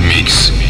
Mix.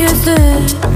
Birlikte yüzdük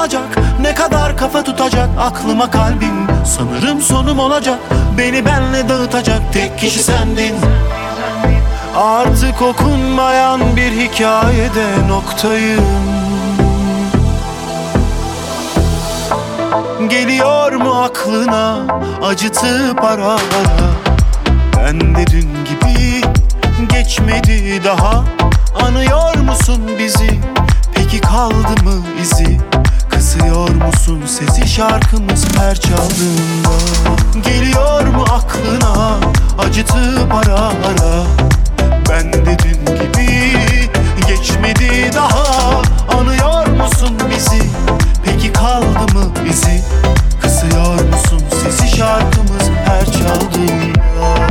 kalacak Ne kadar kafa tutacak aklıma kalbim? Sanırım sonum olacak. Beni benle dağıtacak tek kişi sendin. Artık okunmayan bir hikayede noktayım. Geliyor mu aklına acıtıp ara ara Ben de dün gibi geçmedi daha. Anıyor musun bizi? Peki kaldı mı izi? Basıyor musun? Sesi şarkımız her çaldığında Geliyor mu aklına? Acıtıp ara ara. Ben de dün gibi geçmedi daha. Anıyor musun bizi? Peki kaldı mı bizi? Kısıyor musun? Sesi şarkımız her çaldığında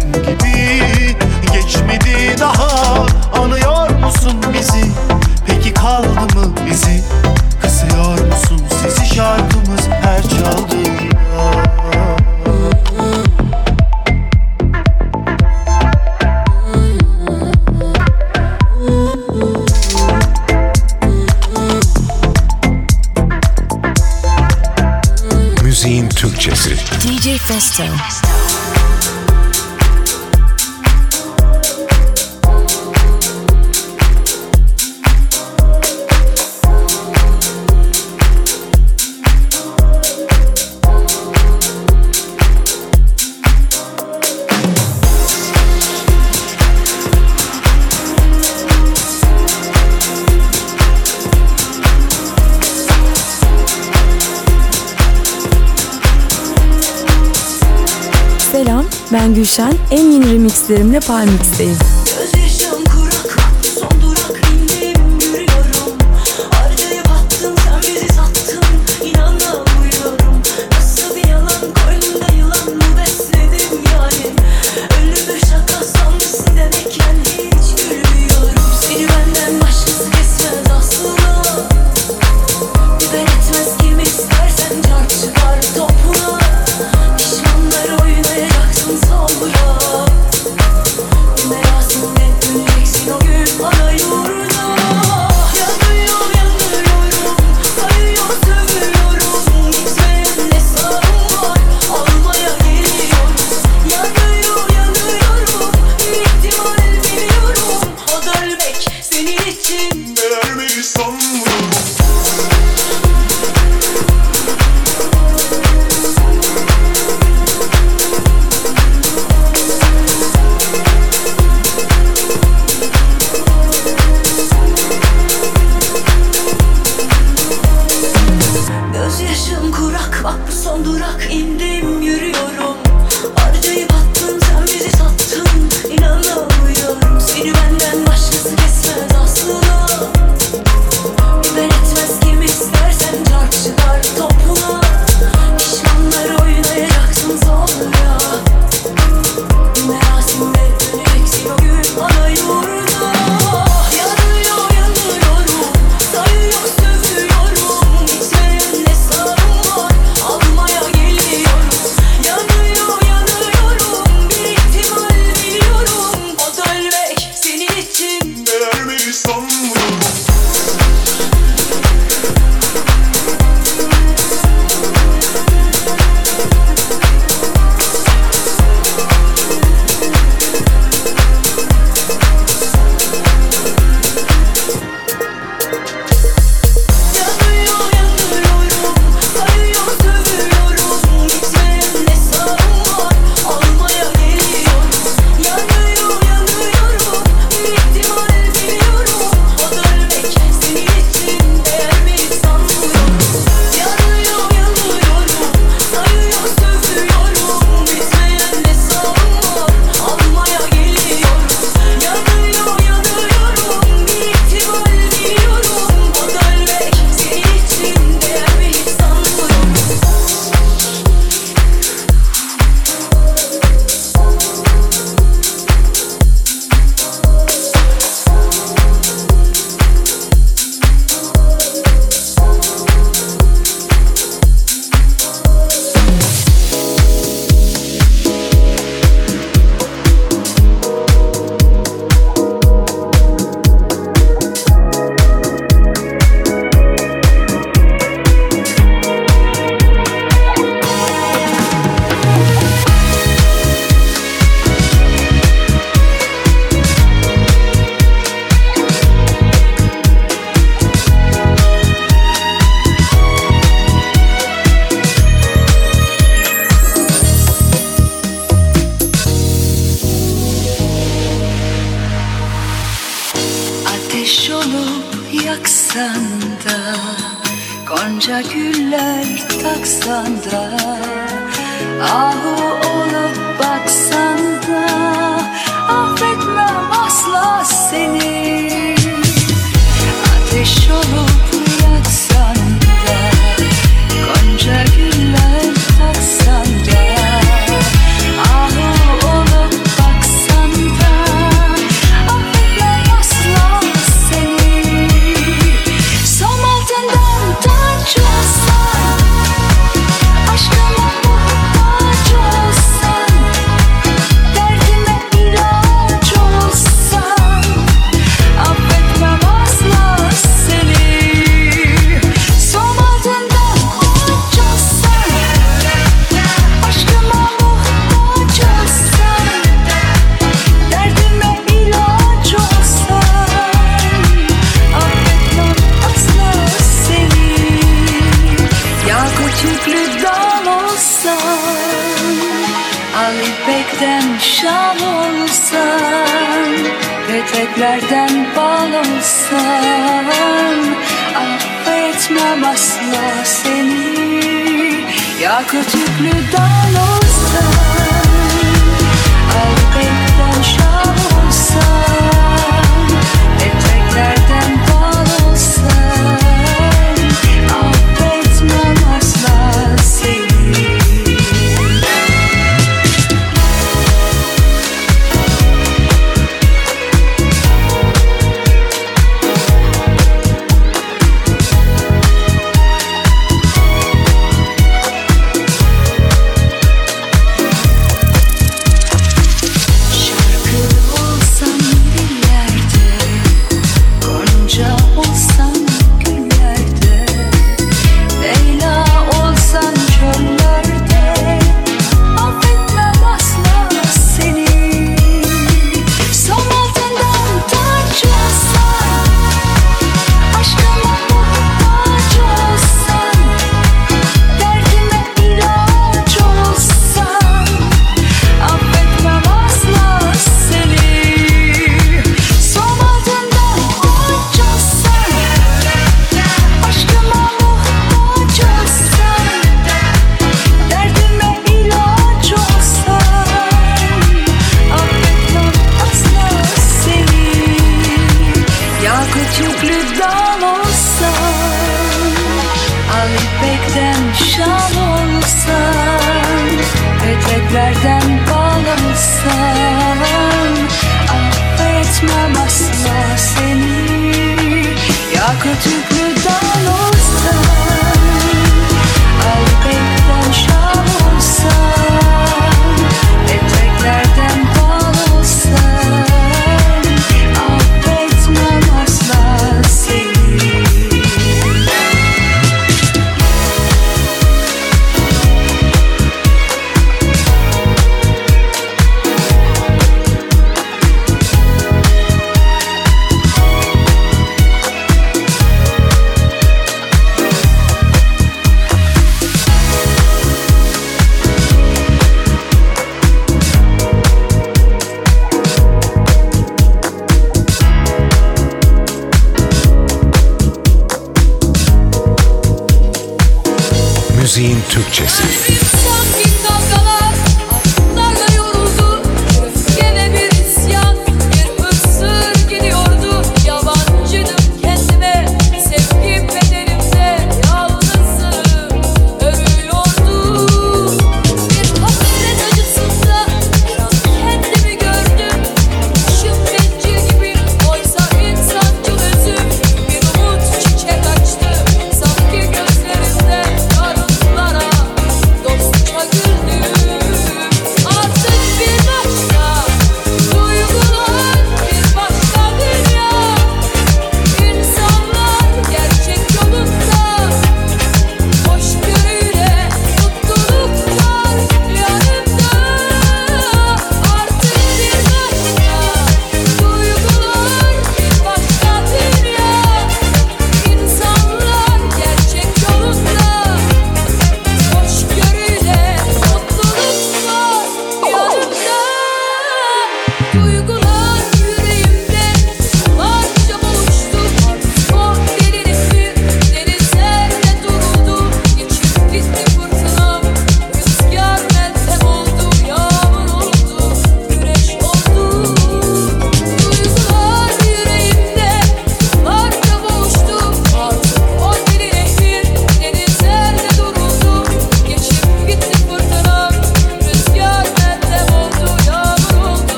Dün gibi geçmedi daha. Anıyor musun bizi? Peki kaldı mı izi Kısıyor musun sesi şarkımız her çaldığında Müziğin Türkçesi. DJ Festo. Selam, ben Gülşen. En yeni remixlerimle Palmix'teyim.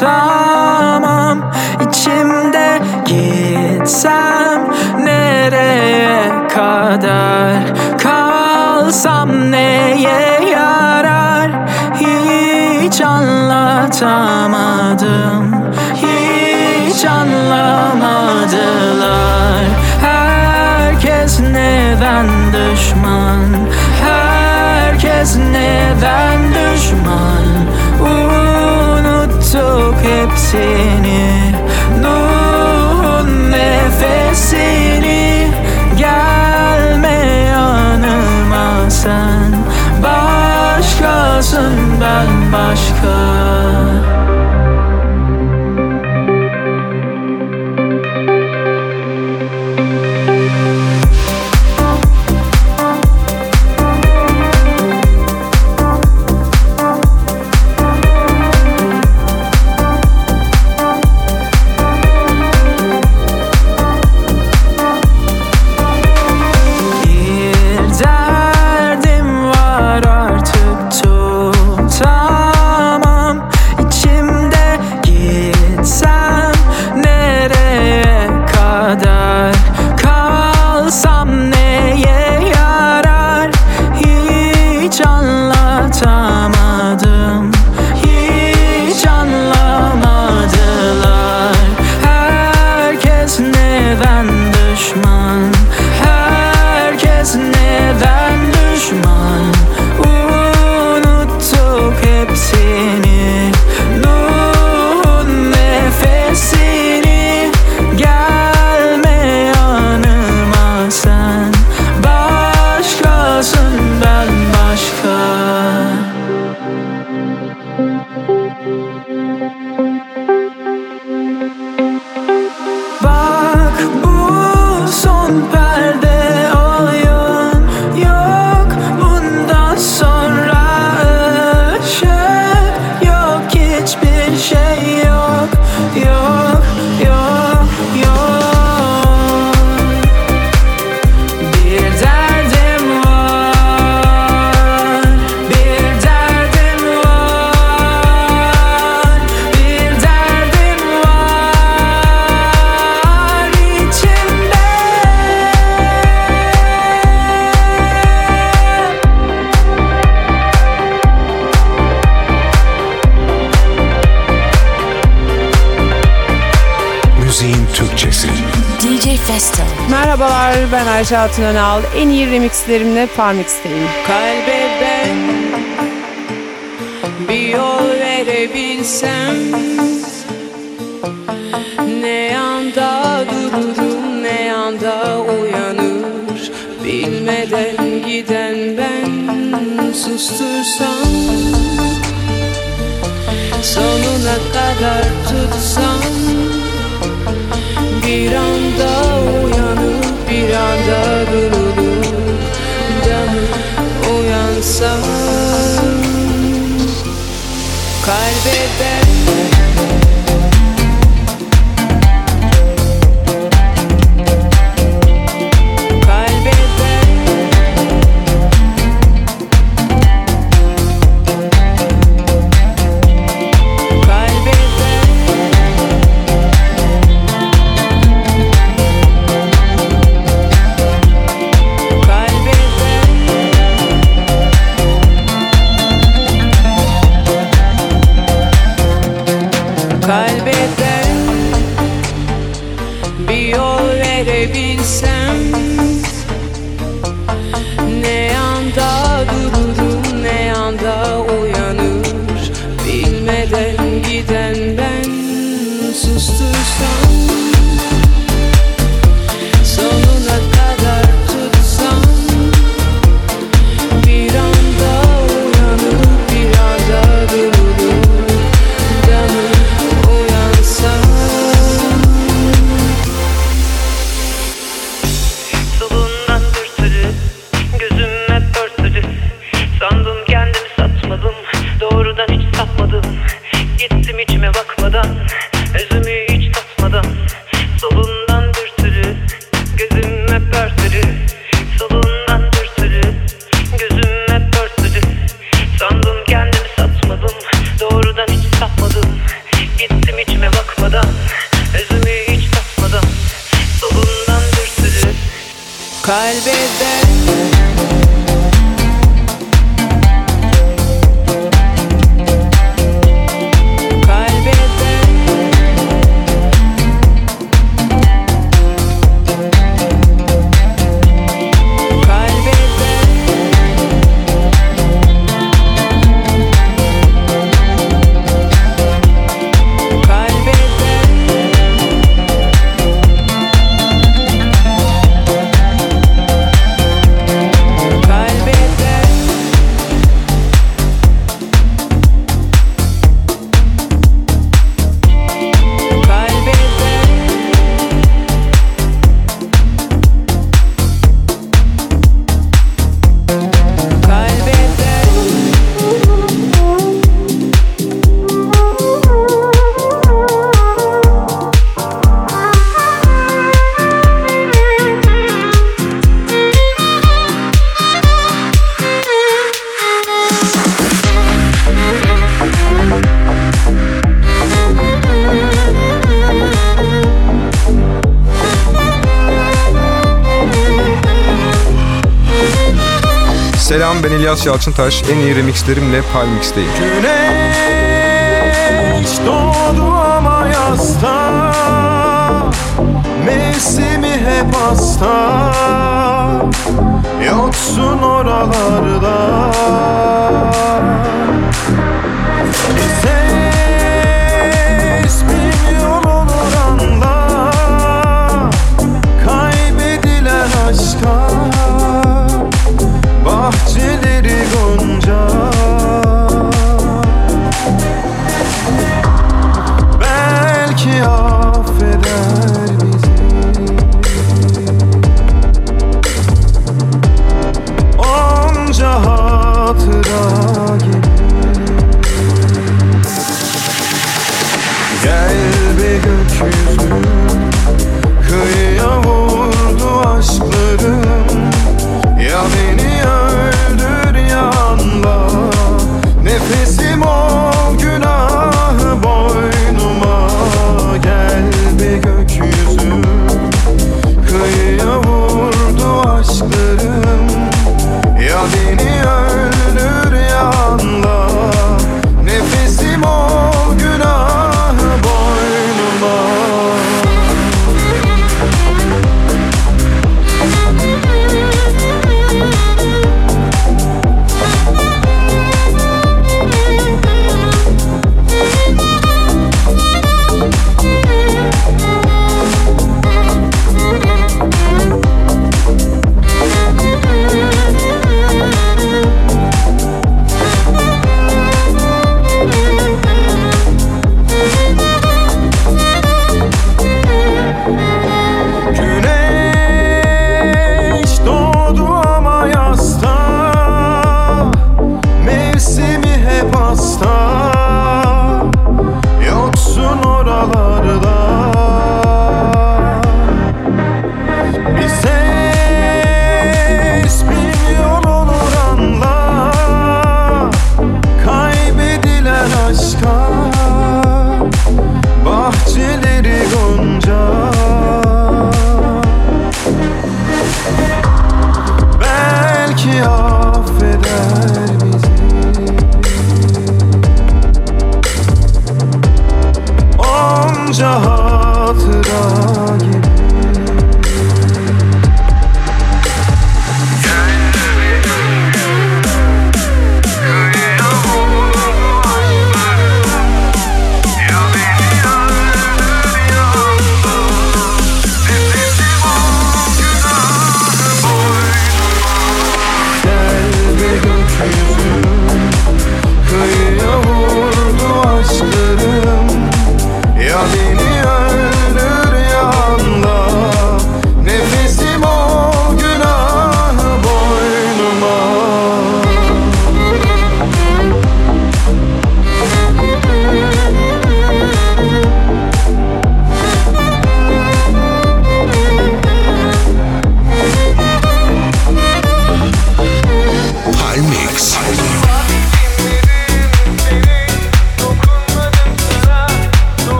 Tamam içimde gitsem nereye kadar? Kalsam neye yarar? Hiç anlatamadım Hiç anlamadılar. Herkes neden düşman? Herkes neden düşman? yok hepsini. Nuhun nefesini. Gelme yanıma sen. Başkasından başka. Barış Altunönal en iyi remixlerimle Parmix'teyim. Kalbe ben bir yol verebilsem Ne yanda dururum ne yanda uyanır Bilmeden giden ben sustursam Sonuna kadar tutsam Bir anda uyanır rüyada durdum Canım uyansam Kaybederler Yalçıntaş. En iyi remixlerimle Palmix'teyim. Güneş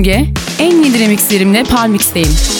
Simge. En yeni remixlerimle Palmix'teyim.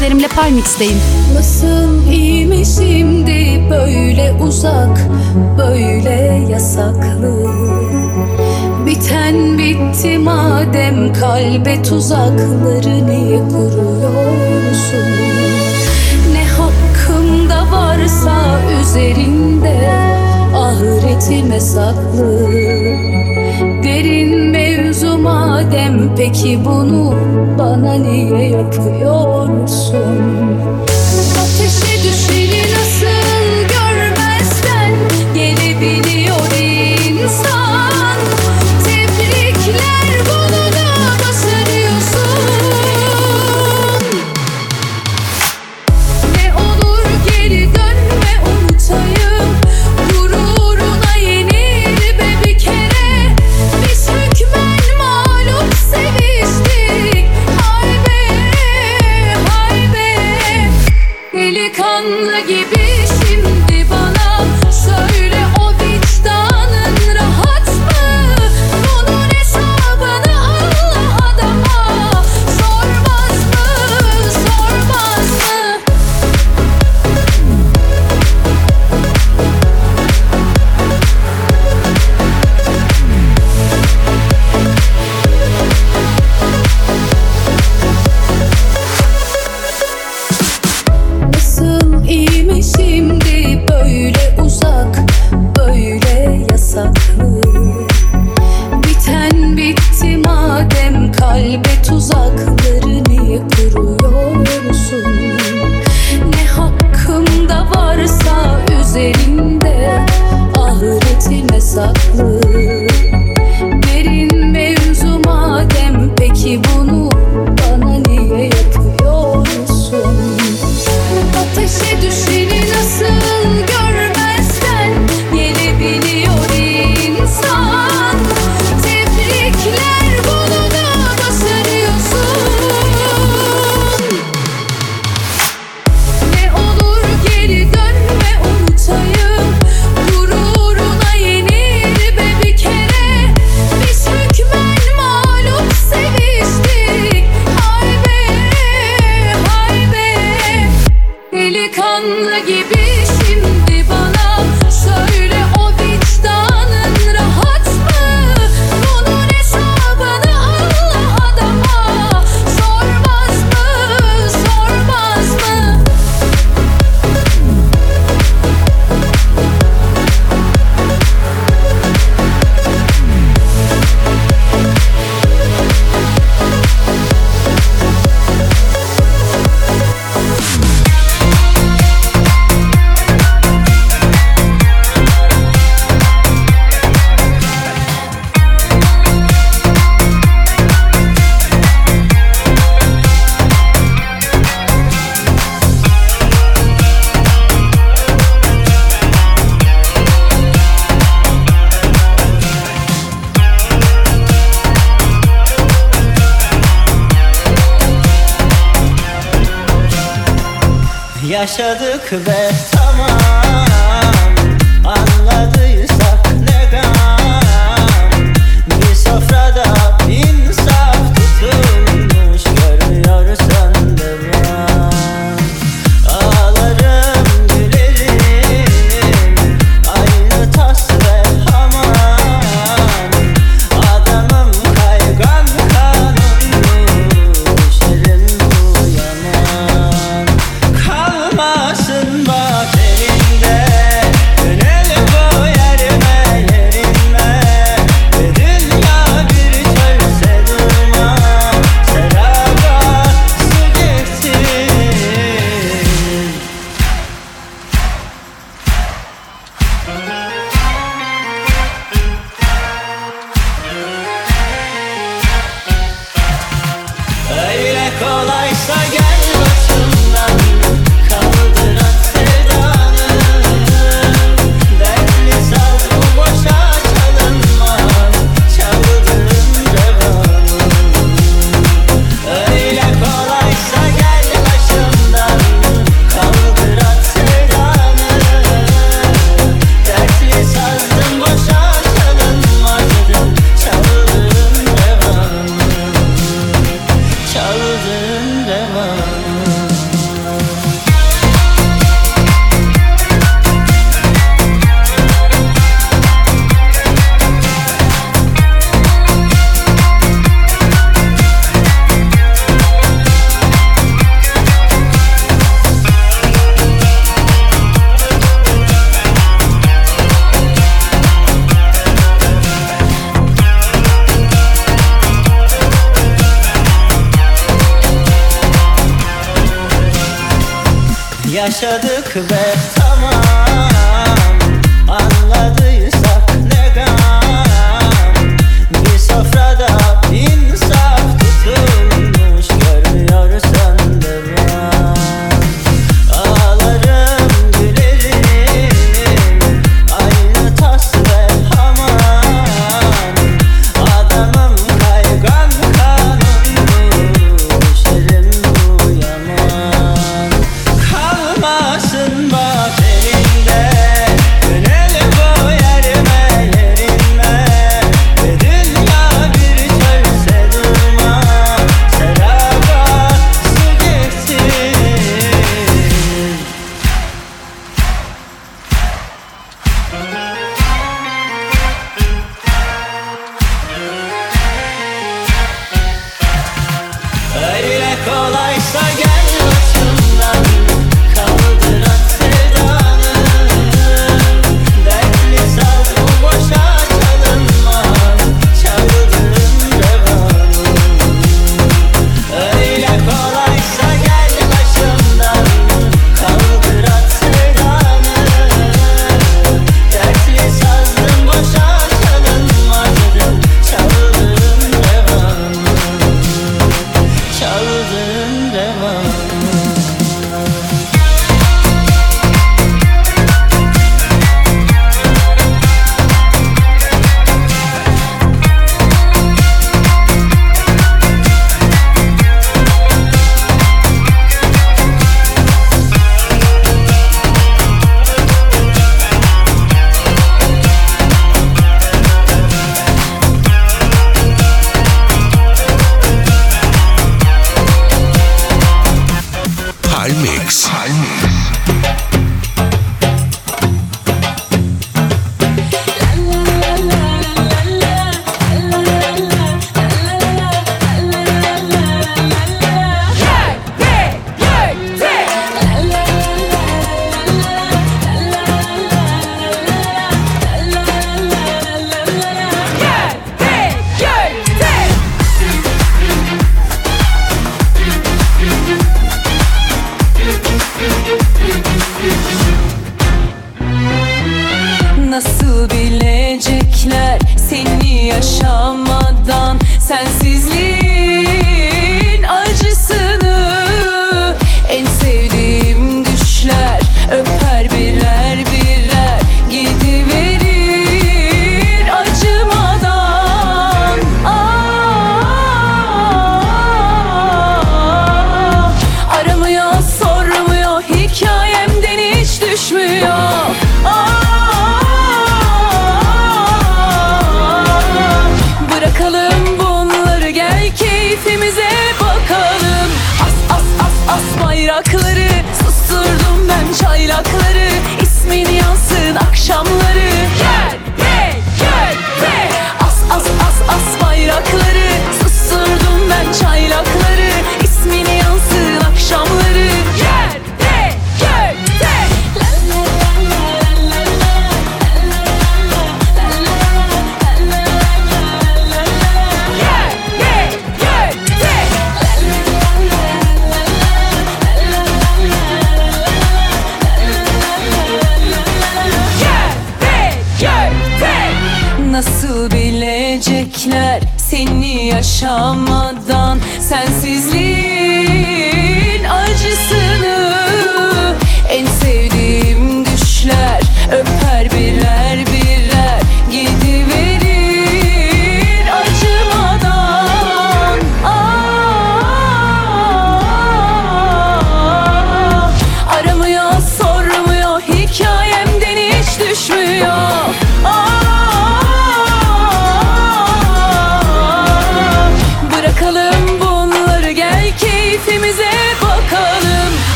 kardeşlerimle Palmix'teyim. Nasıl iyi mi şimdi böyle uzak, böyle yasaklı? Biten bitti madem kalbe tuzakları niye kuruyorsun? Ne hakkımda varsa üzerinde ahiretime saklı. Derin madem peki bunu bana niye yapıyorsun?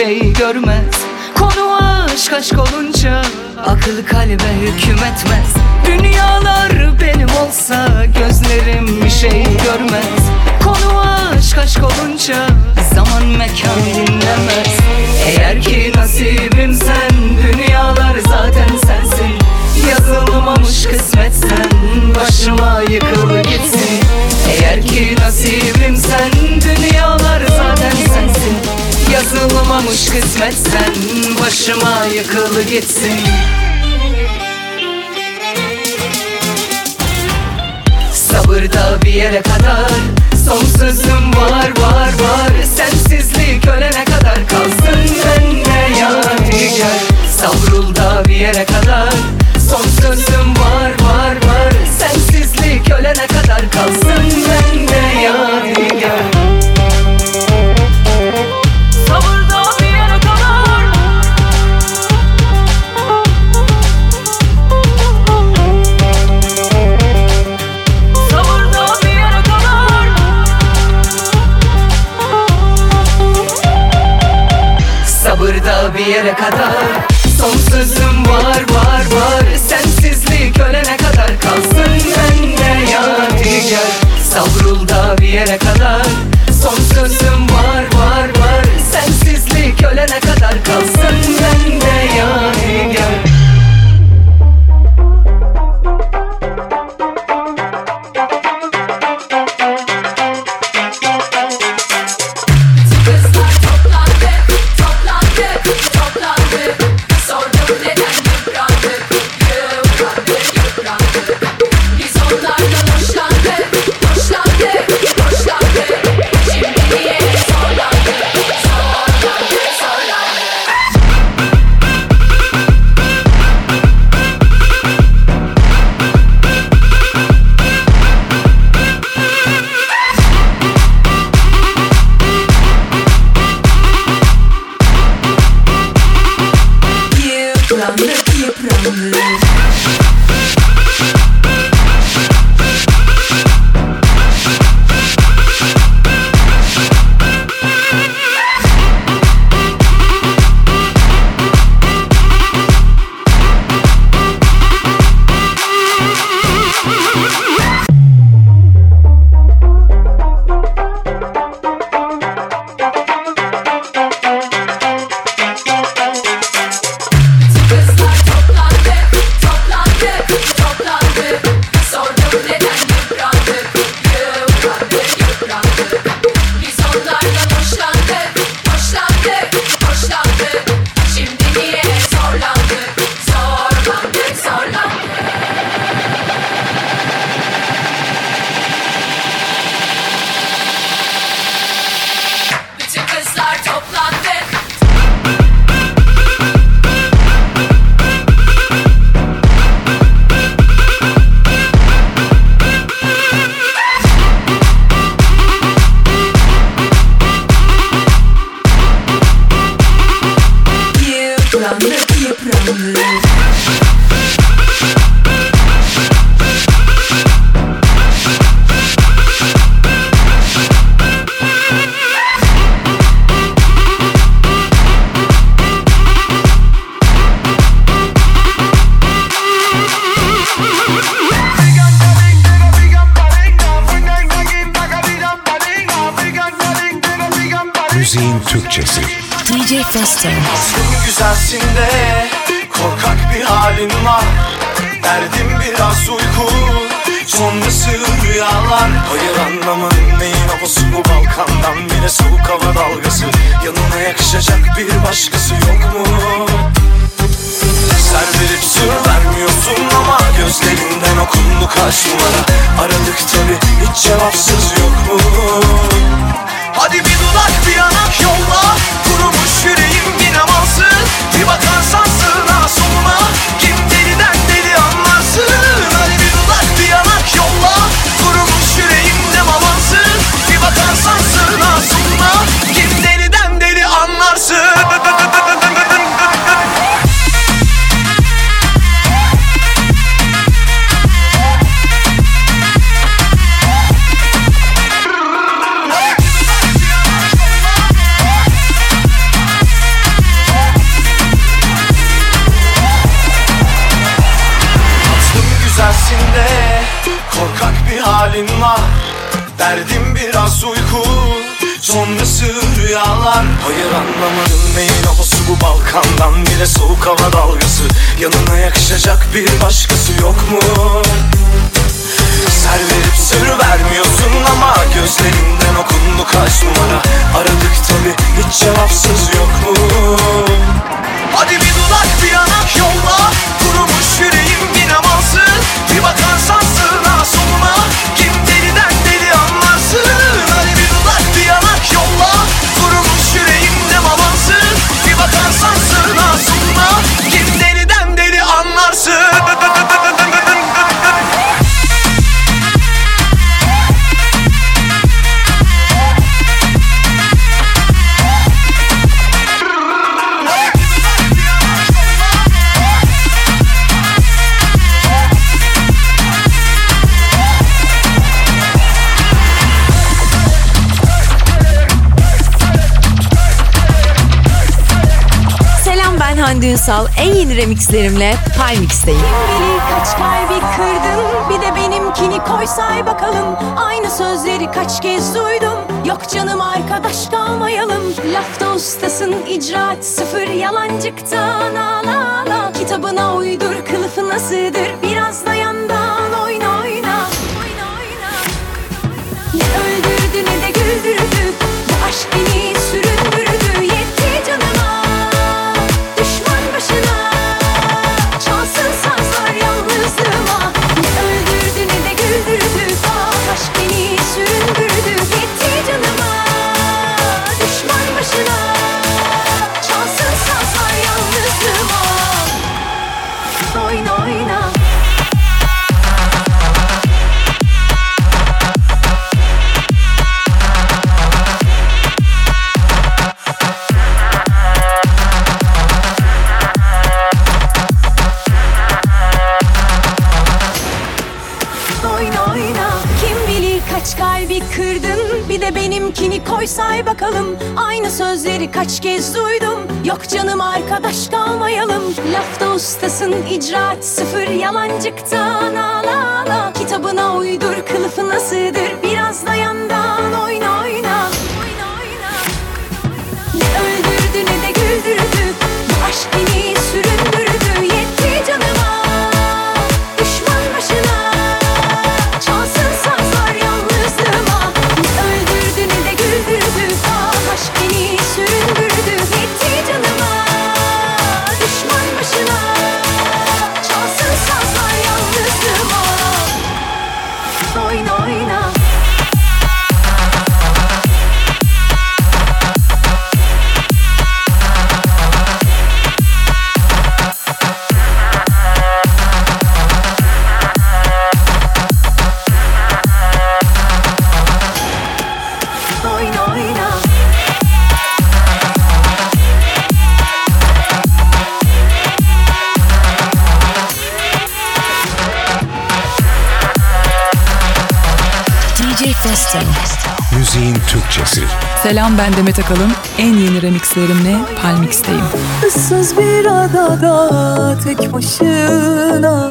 Şey görmez. Konu aşk aşk olunca akıl kalbe hüküm etmez. Dünyalar benim olsa gözlerim bir şey görmez. Konu aşk aşk olunca zaman mekan dinlemez. Eğer ki nasibim sen dünyalar zaten sensin. Yazılmamış kısmetsen başıma yıkıl gitsin. Eğer ki nasibim sen dünyalar zaten sensin Yazılmamış kısmetsen başıma yıkıl gitsin. Sabırda bir yere kadar Son sözüm var var var. Sensizlik ölene kadar kalsın bende yani gel. Savrulda bir yere kadar Son sözüm var var var. Sensizlik ölene kadar kalsın bende Yeah, quieres Uysal en yeni remixlerimle Pymix'teyim. Kim bilir kaç kalbi kırdın bir de benimkini koysay bakalım. Aynı sözleri kaç kez duydum yok canım arkadaş kalmayalım. Lafta ustasın icraatsin kırdın Bir de benimkini koy say bakalım. Aynı sözleri kaç kez duydum. Yok canım arkadaş kalmayalım. Lafta ustasın icraat sıfır Yalancıktan. Ala ala Kitabına uydur kılıfına sığdır. Biraz da yandan oyna oyna. Ne öldürdü ne de güldürdü. Bu aşk beni Selam ben Demet Akalın. En yeni remixlerimle Palmix'teyim. Issız bir adada tek başına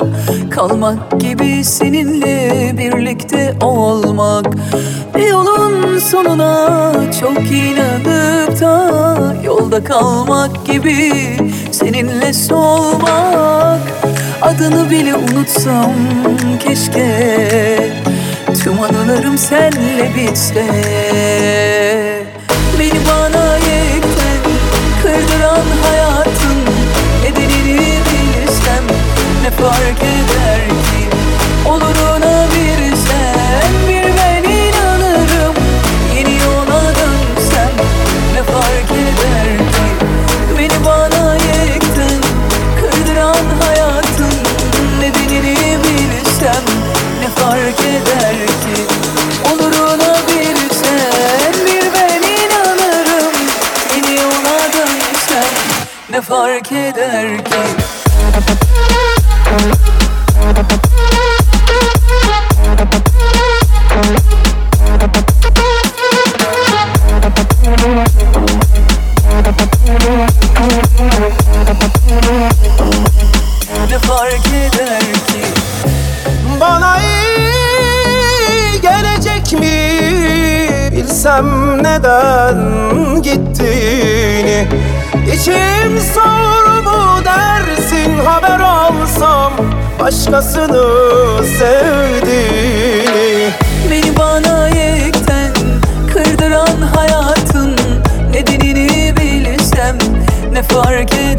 kalmak gibi seninle birlikte olmak. Bir yolun sonuna çok inanıp da yolda kalmak gibi seninle solmak. Adını bile unutsam keşke Tüm anılarım senle bitse ne neden gittiğini İçim soğur mu dersin haber alsam Başkasını sevdiğini. Beni bana yekten kırdıran hayatın Nedenini bilsem ne fark eder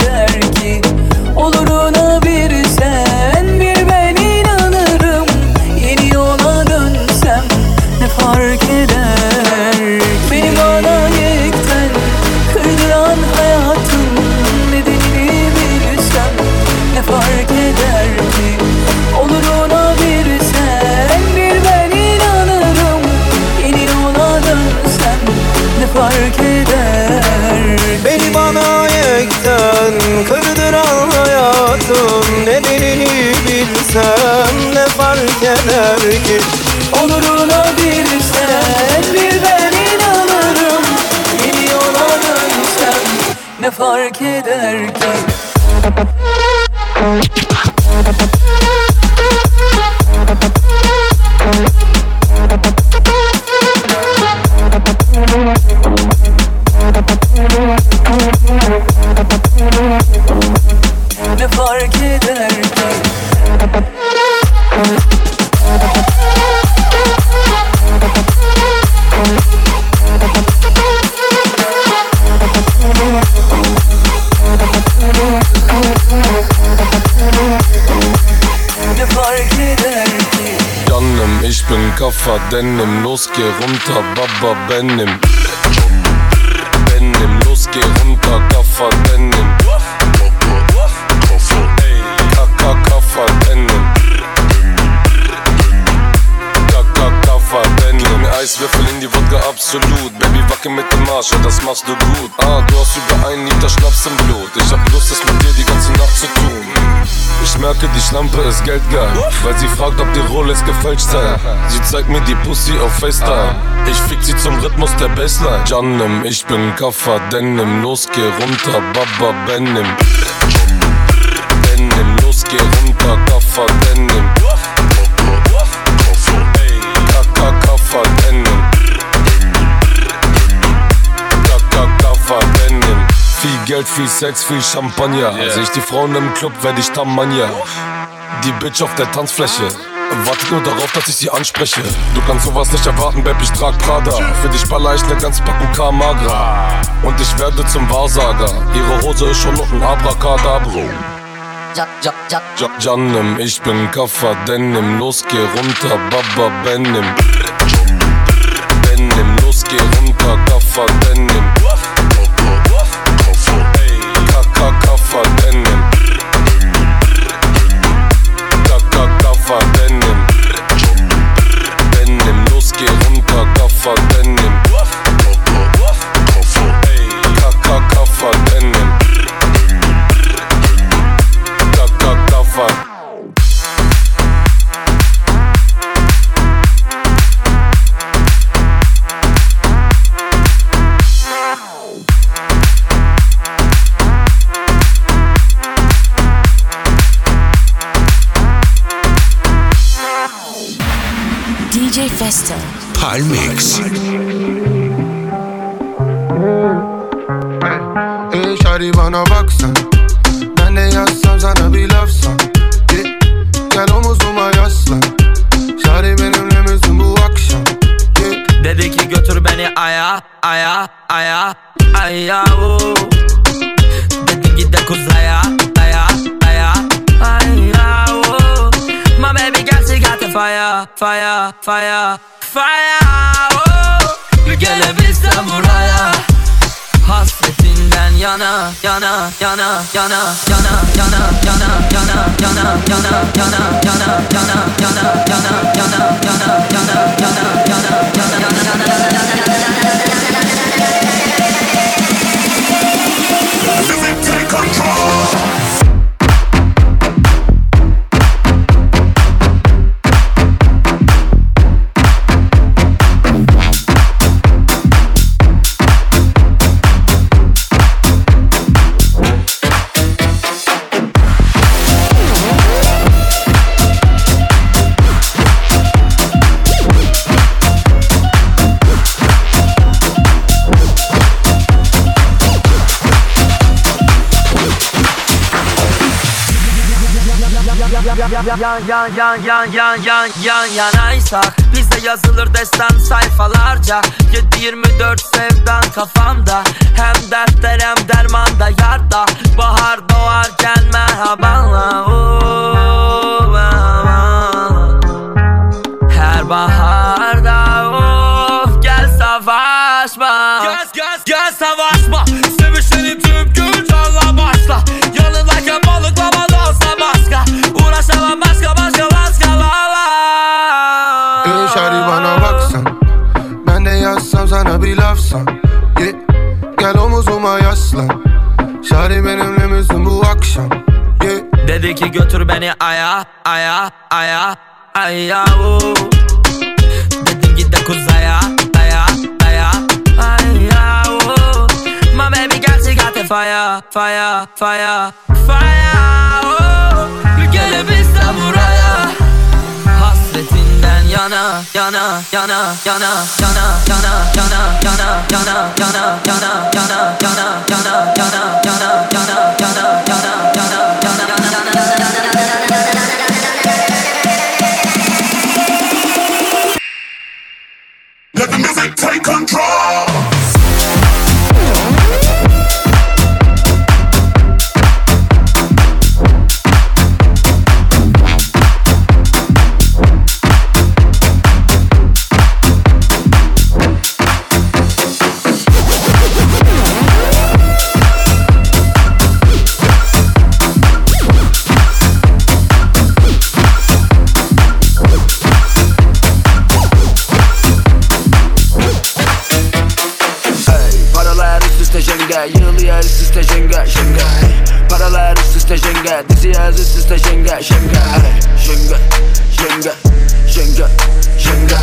fark eder ki Oluruna bir sen bir ben inanırım. Yola dönsem ne fark eder ki Denim Los geh runter Baba Benim. Benim Los geh runter Kaffer Denim. Kaka Kaffer Denim. Kaka Kaffer Denim. Eiswürfel in die Wodka absolut. Baby wacke mit dem Arsch, ja das machst du gut. Ah, du hast über einen Liter Schnaps im Blut merke, die Schlampe ist geldgeil, weil sie fragt, ob die Rolex gefälscht sei. Sie zeigt mir die Pussy auf FaceTime. Ich fick sie zum Rhythmus der Bassline. Janem, ich bin Kaffer, Denim, los geh runter, Baba Benim. Benim, los geh runter, Kaffer, Denim. Geld, viel Sex, viel Champagner. Sehe ich die Frauen im Club, werd ich Tamania. Die Bitch auf der Tanzfläche. Wartet nur darauf, dass ich sie anspreche. Du kannst sowas nicht erwarten, Babe, ich trag Prada. Für dich baller ich ne ganze Packung Kamagra. Und ich werde zum Wahrsager. Ihre Hose ist schon noch ein Abracadabro. Ja, ja, ja. Ja, Janem, ich bin Kaffer, Denim, los geh runter, Baba. Benim, yan yan yan yan yan yan yan yanaysak Bizde yazılır destan sayfalarca. 7-24 sevdan kafamda Hem dertler hem dermanda yarda. Bahar doğarken merhabanla Oo, götür beni aya aya aya aya oo. Dedim git de kuzaya aya aya aya oo. My baby girl she got the fire fire fire fire oo. Gelebilsem buraya Hasretinden yana yana yana yana yana yana yana yana yana yana yana yana yana yana yana yana yana yana Take, control. Diziler üst üste jenga jenga Paralar üst üste jenga Diziler üst üste jenga jenga Jenga jenga jenga jenga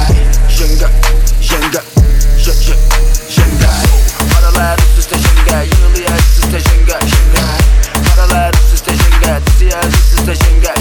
jenga jenga jenga jenga Paralar üst üste jenga Yığılıyor üst üste jenga jenga Paralar üst üste jenga Diziler üst üste jenga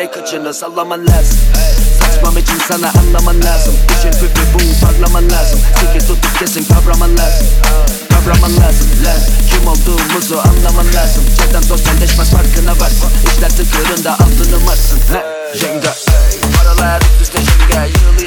yığılır yere kıçını sallaman lazım. Saçmam için sana anlaman lazım. İşin püpü bu parlaman lazım. Sıkı tutup kesin kavraman lazım. Kavraman lazım. Lan Kim olduğumuzu anlaman lazım. Çeden sosyalleşmez farkına varsın. İşler tıkırında altını marsın. He, Jenga Paralar üst üste jenga Yığılıyor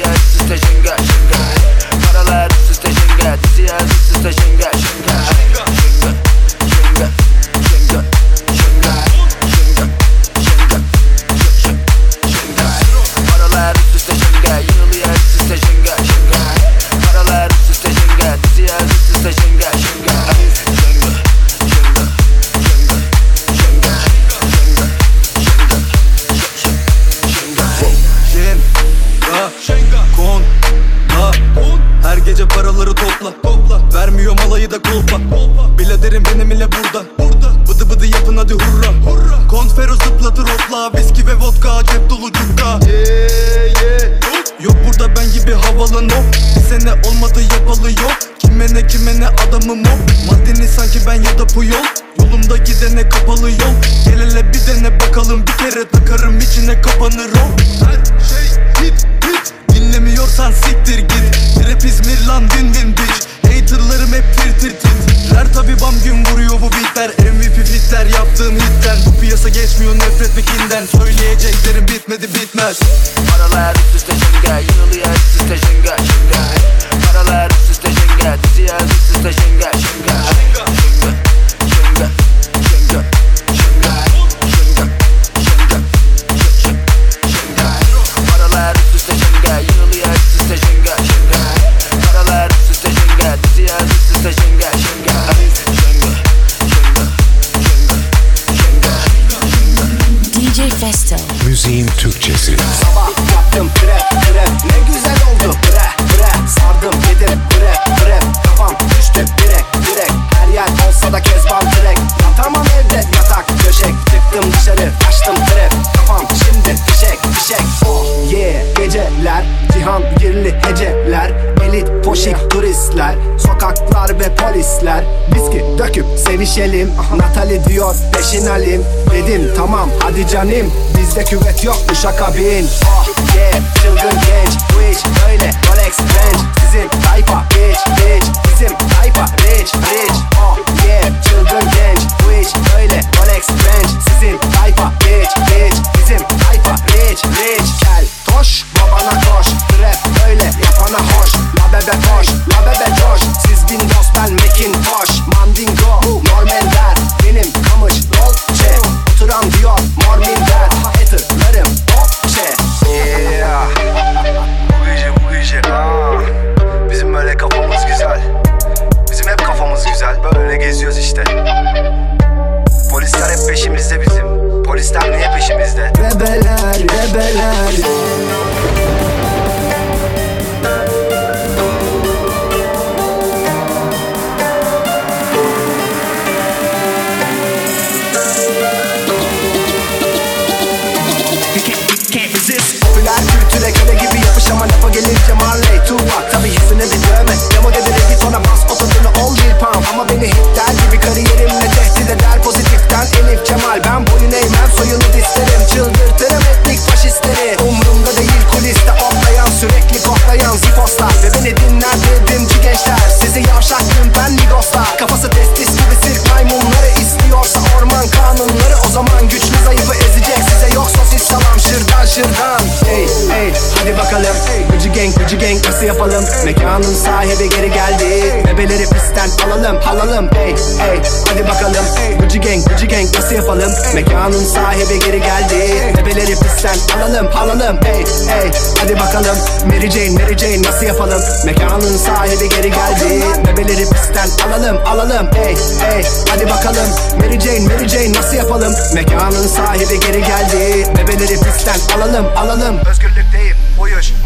Buranın sahibi geri geldi. Bebeleri pisten alalım alalım. Ey ey hadi bakalım. Gucci gang Gucci gang nasıl yapalım? Mekanın sahibi geri geldi. Bebeleri pisten alalım alalım. Ey ey hadi bakalım. Mary Jane Mary Jane nasıl yapalım? Mekanın sahibi geri geldi. Bebeleri pisten alalım alalım. Ey ey hadi bakalım. Mary Jane Mary Jane nasıl yapalım? Mekanın sahibi geri geldi. Bebeleri pisten alalım alalım. Özgürlükteyim.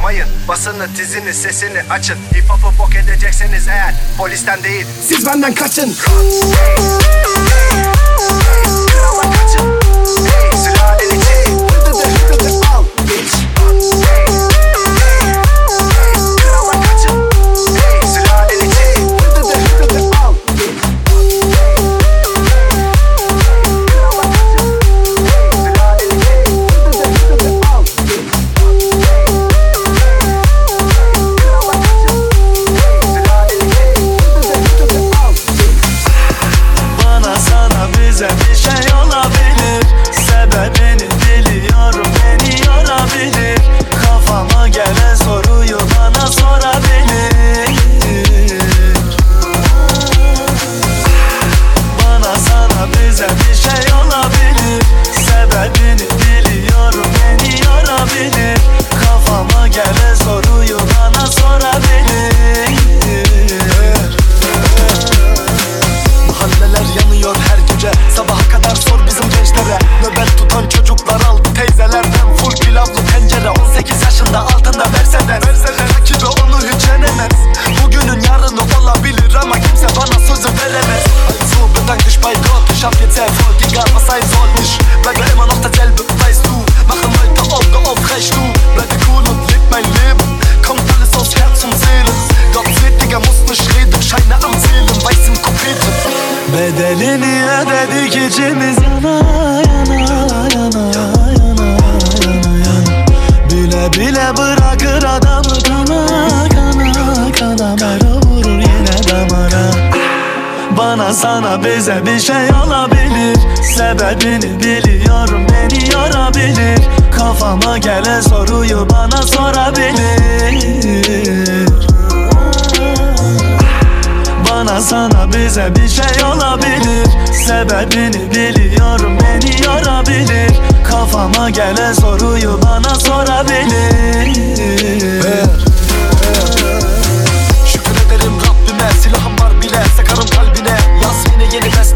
Yapmayın. Basını tizini sesini açın. Hip hop'u bok edecekseniz eğer polisten değil. Siz benden kaçın. Krala kaçın. Bize bir şey olabilir Sebebini biliyorum beni yorabilir Kafama gelen soruyu bana sorabilir. Bana sana bize bir şey olabilir Sebebini biliyorum beni yorabilir Kafama gelen soruyu bana sorabilir. Şükür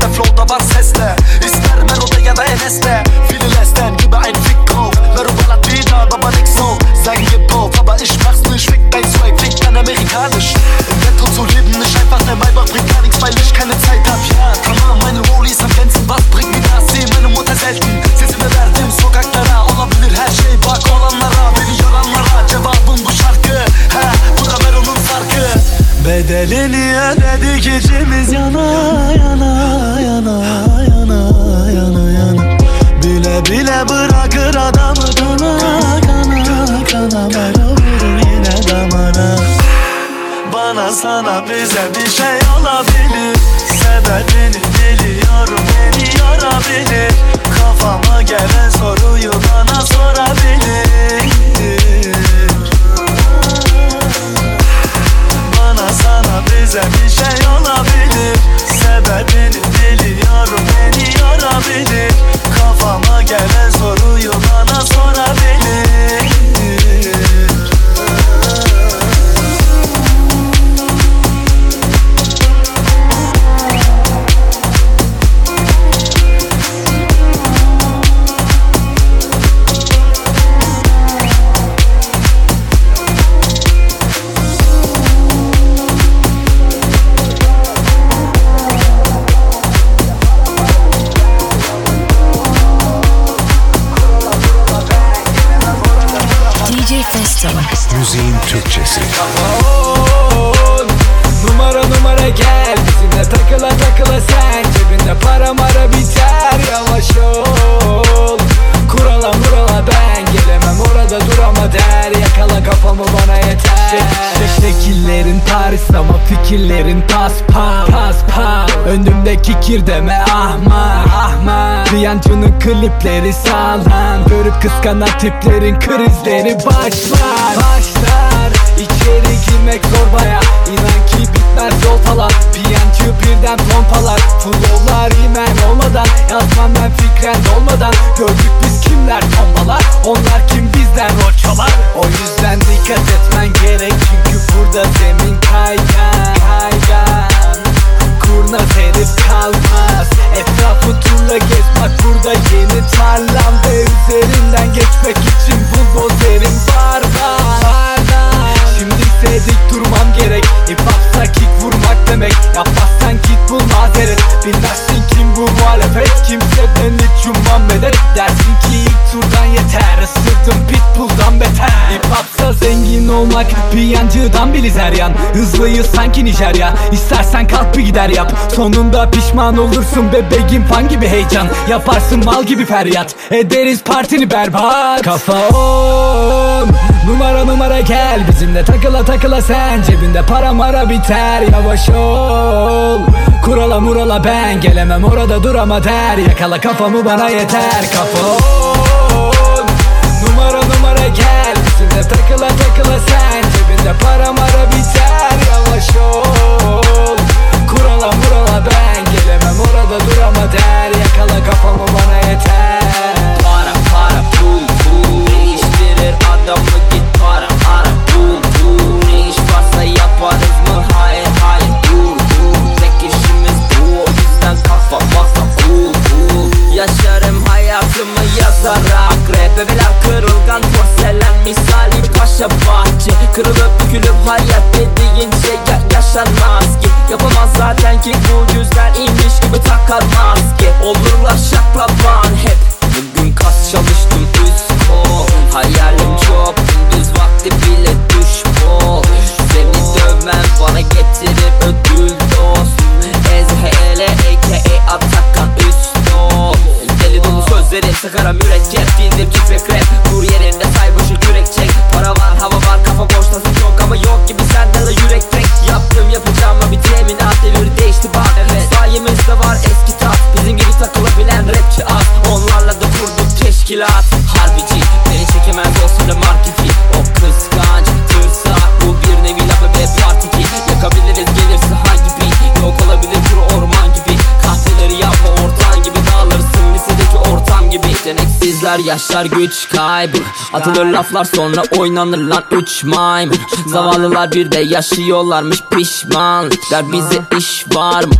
beste Flow'da var sesle. İster Melo'da ya da Enes'te. Fililesten gibi ein Fick drauf Mero ballert wieder, Baba nix so Sein auf, aber ich mach's nicht Fick dein Swag, fick dein amerikanisch Im Ghetto zu leben ist einfach der Maybach Bringt gar nichts, weil ich keine Zeit hab Ja, tamam meine Rollies am Glänzen Was bringt mir das? Seh meine Mutter selten Sesimi verdim sokaklara Olabilir her şey. Bak olanlara Beni yoranlara Cevabım bu şarkı. He, bu da Mero'nun sarkı Bedelini ödedik içimiz yana yana yana yana yana yana. Bile bile bırakır adamı kana kana kana. Mero vurur yine damara Bana sana bize bir şey olabilir Sebebini biliyorum beni yorabilir Kafama gelen soruyu bana sorabilir Önümdeki kir deme ahmak ahmak Piyancının klipleri sağlam. Görüp kıskanan tiplerin krizleri başlar. Başlar. İçeri girmek zor baya. İnan ki bitmez yol falan. Piyancı birden pompalar. Flowlar imen olmadan. Yazmam ben fikren olmadan. Gördük biz kimler tombalar Onlar kim bizden rol çalar O yüzden dikkat etmen gerek. Çünkü burada zemin kaygan Kaygan Kurnaz herif kalmaz. Etrafı turla gez bak burada yeni tarlam Ve üzerinden geçmek için buldozerim var var Dik durmam gerek. Hip hopsa kick vurmak demek. Yapmazsan git bul mazeret. Bilmezsin kim bu muhalefet. Kimseden hiç ummam medet Dersin ki ilk turdan yeter. Isırdım pitbull'dan beter. Hip hopsa zengin olmak Piyancıdan bili zeryan Hızlıyız sanki Nijerya. İstersen kalk bir gider yap. Sonunda pişman olursun bebeğim. Fan gibi heyecan. Yaparsın mal gibi feryat. Ederiz partini berbat. Kafa on Numara numara gel. Bizimle takıla takıla sen. Cebinde para mara biter. Yavaş ol. Kurala murala ben. Gelemem orada durama der. Yakala kafamı bana yeter. Kafa on Numara numara gel. Bizimle takıla takıla sen. Cebinde para mara biter paşa bahçe Kırılıp bükülüp hayat dediğin şey ya yaşanmaz ki. Yapamaz zaten ki bu yüzden inmiş gibi takar maske Olurlar şaklaban hep. Bugün kas çalıştım üst kol Hayalim çok gündüz vakti bile düş bol Seni dövmem bana getirir ödül dost. Ezhele aka Atakan üst ol Deli dolu sözlerim sıkarım mürekkep Bildim tüfek rap Yok gibi senden de yürek tek Yaptım yapacağım ama bir teminat devir değişti bak. Evet. Sayemizde var eski tat Bizim gibi takılabilen rapçi az. Onlarla da kurduk teşkilat. Yeteneksizler yaşlar güç kaybı. Atılır laflar sonra oynanır lan üç maymun. Zavallılar bir de yaşıyorlarmış pişmanlıklar Bize iş var mı?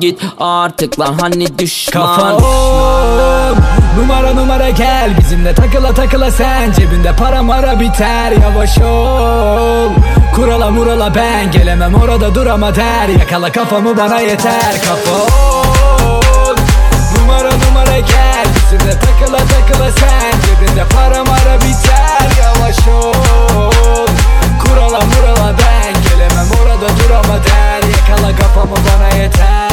Git artık lan hani düşman? Kafa on Numara numara gel Bizimle takıla takıla sen. Cebinde para mara biter Yavaş ol. Kurala murala ben Gelemem orada durama der. Yakala kafamı bana yeter. Kafa Numara numara gel. Bizimle takıla takıla sen. Cebinde para mara biter. Yavaş ol. Kurala murala ben. Gelemem orada durama der. Yakala kafamı bana yeter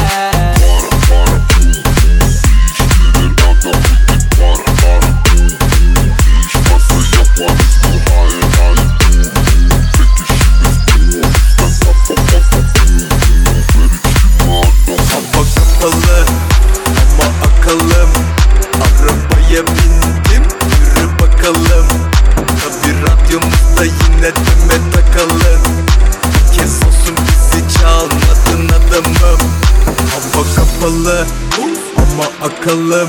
ama akıllım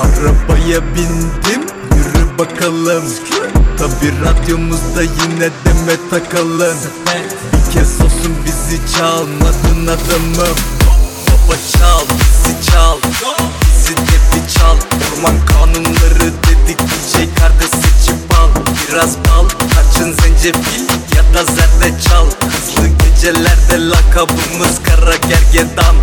Arabaya bindim yürü bakalım. Tabi radyomuzda yine deme takalım. Bir kez olsun bizi çalmadın adamım. Baba çal bizi çal. Bizi de bir çal. Orman kanunları dedik DJ kardeş seçip al Biraz bal tarçın zencefil ya da zerdeçal. Hızlı gecelerde lakabımız kara gergedan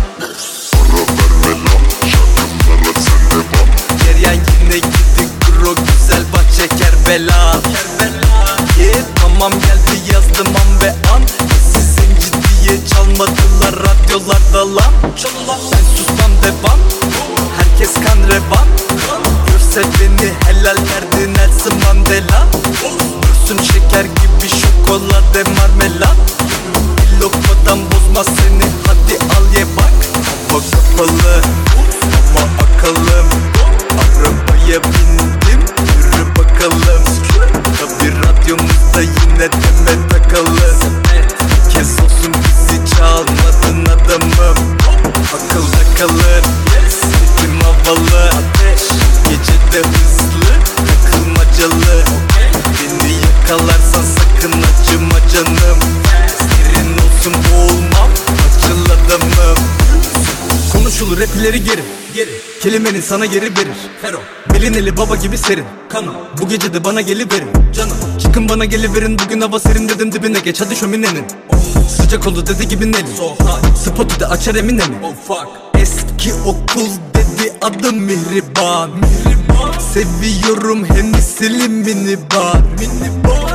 Rap ileri geri Kelimenin sana geri verir. Belin eli baba gibi serin. Kanım bu gece de bana geliverin. Canım çıkın bana geliverin. Bugün hava serin dedim dibine geç. Hadi şöminenin. Sıcak oldu dedi gibi neli. Spotu da açar emine mi Eski okul dedi adım Mihriban. Seviyorum Hennessy'li minibar.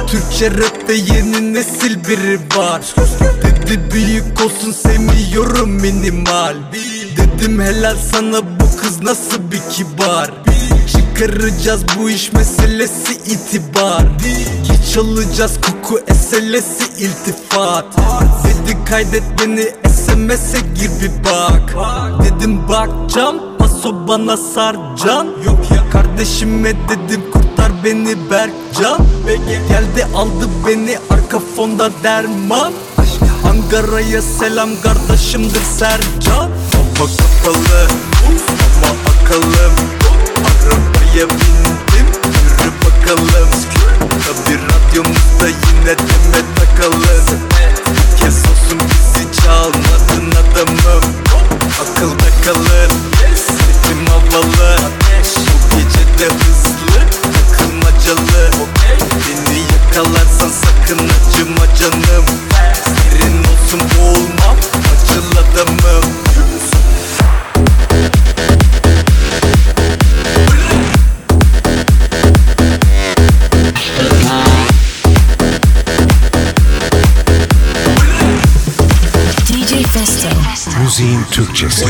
Türkçe rapte yeni nesil biri var. Dedi büyük olsun sevmiyorum minimal Dedim helal sana bu kız nasıl bir kibar? Çıkaracağız bu iş meselesi itibar. Geç alacağız koku eselesi iltifat. Dedi kaydet beni SMS'e gir bir bak. Dedim bakcam paso bana sarcan Yok ya kardeşime dedim kurtar beni Berkcan. Geldi aldı beni arka fonda derman. Ankara'ya selam kardeşimdir Sercan Hava kapalı ama akıllım Arabaya bindim yürü bakalım. Tabi radyomuzda yine deme takalım. Bir kez olsun bizi çalmadın adamım. Akılda kalır Ritim havalı Bu gece de hızlı Müziğin Türkçesi.